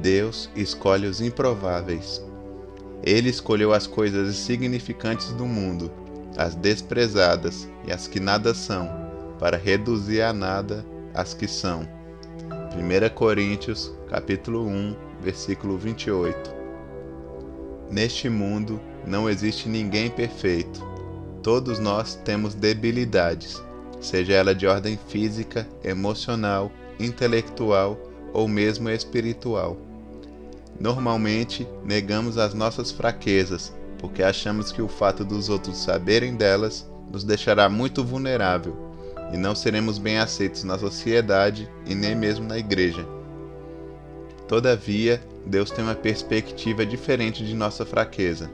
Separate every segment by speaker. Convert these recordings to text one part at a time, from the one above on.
Speaker 1: Deus escolhe os improváveis. Ele escolheu as coisas insignificantes do mundo, as desprezadas e as que nada são, para reduzir a nada as que são. 1 Coríntios, capítulo 1, versículo 28. Neste mundo não existe ninguém perfeito. Todos nós temos debilidades, seja ela de ordem física, emocional, intelectual ou mesmo espiritual. Normalmente, negamos as nossas fraquezas, porque achamos que o fato dos outros saberem delas nos deixará muito vulnerável e não seremos bem aceitos na sociedade e nem mesmo na igreja. Todavia, Deus tem uma perspectiva diferente de nossa fraqueza.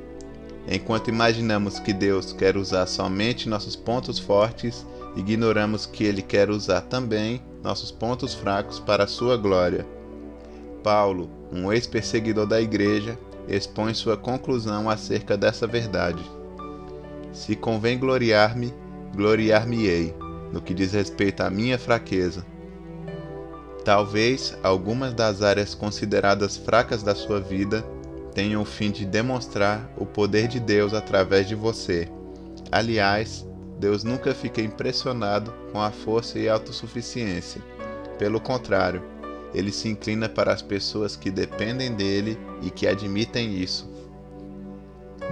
Speaker 1: Enquanto imaginamos que Deus quer usar somente nossos pontos fortes, ignoramos que Ele quer usar também nossos pontos fracos para a sua glória. Paulo, um ex-perseguidor da igreja, expõe sua conclusão acerca dessa verdade. Se convém gloriar-me, gloriar-me-ei, no que diz respeito à minha fraqueza. Talvez algumas das áreas consideradas fracas da sua vida tenham o fim de demonstrar o poder de Deus através de você. Aliás, Deus nunca fica impressionado com a força e autossuficiência. Pelo contrário, ele se inclina para as pessoas que dependem dele e que admitem isso.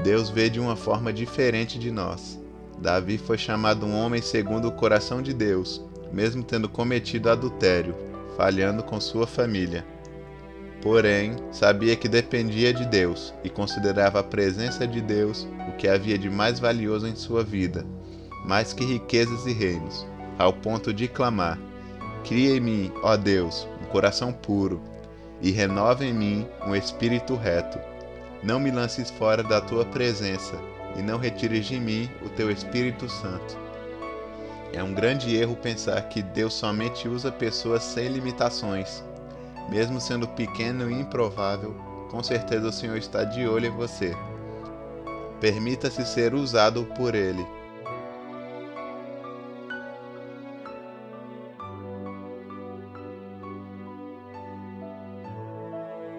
Speaker 1: Deus vê de uma forma diferente de nós. Davi foi chamado um homem segundo o coração de Deus, mesmo tendo cometido adultério, falhando com sua família. Porém, sabia que dependia de Deus e considerava a presença de Deus o que havia de mais valioso em sua vida, mais que riquezas e reinos, ao ponto de clamar: Cria em mim, ó Deus, um coração puro, e renova em mim um espírito reto. Não me lances fora da tua presença, e não retires de mim o teu Espírito Santo. É um grande erro pensar que Deus somente usa pessoas sem limitações. Mesmo sendo pequeno e improvável, com certeza o Senhor está de olho em você. Permita-se ser usado por Ele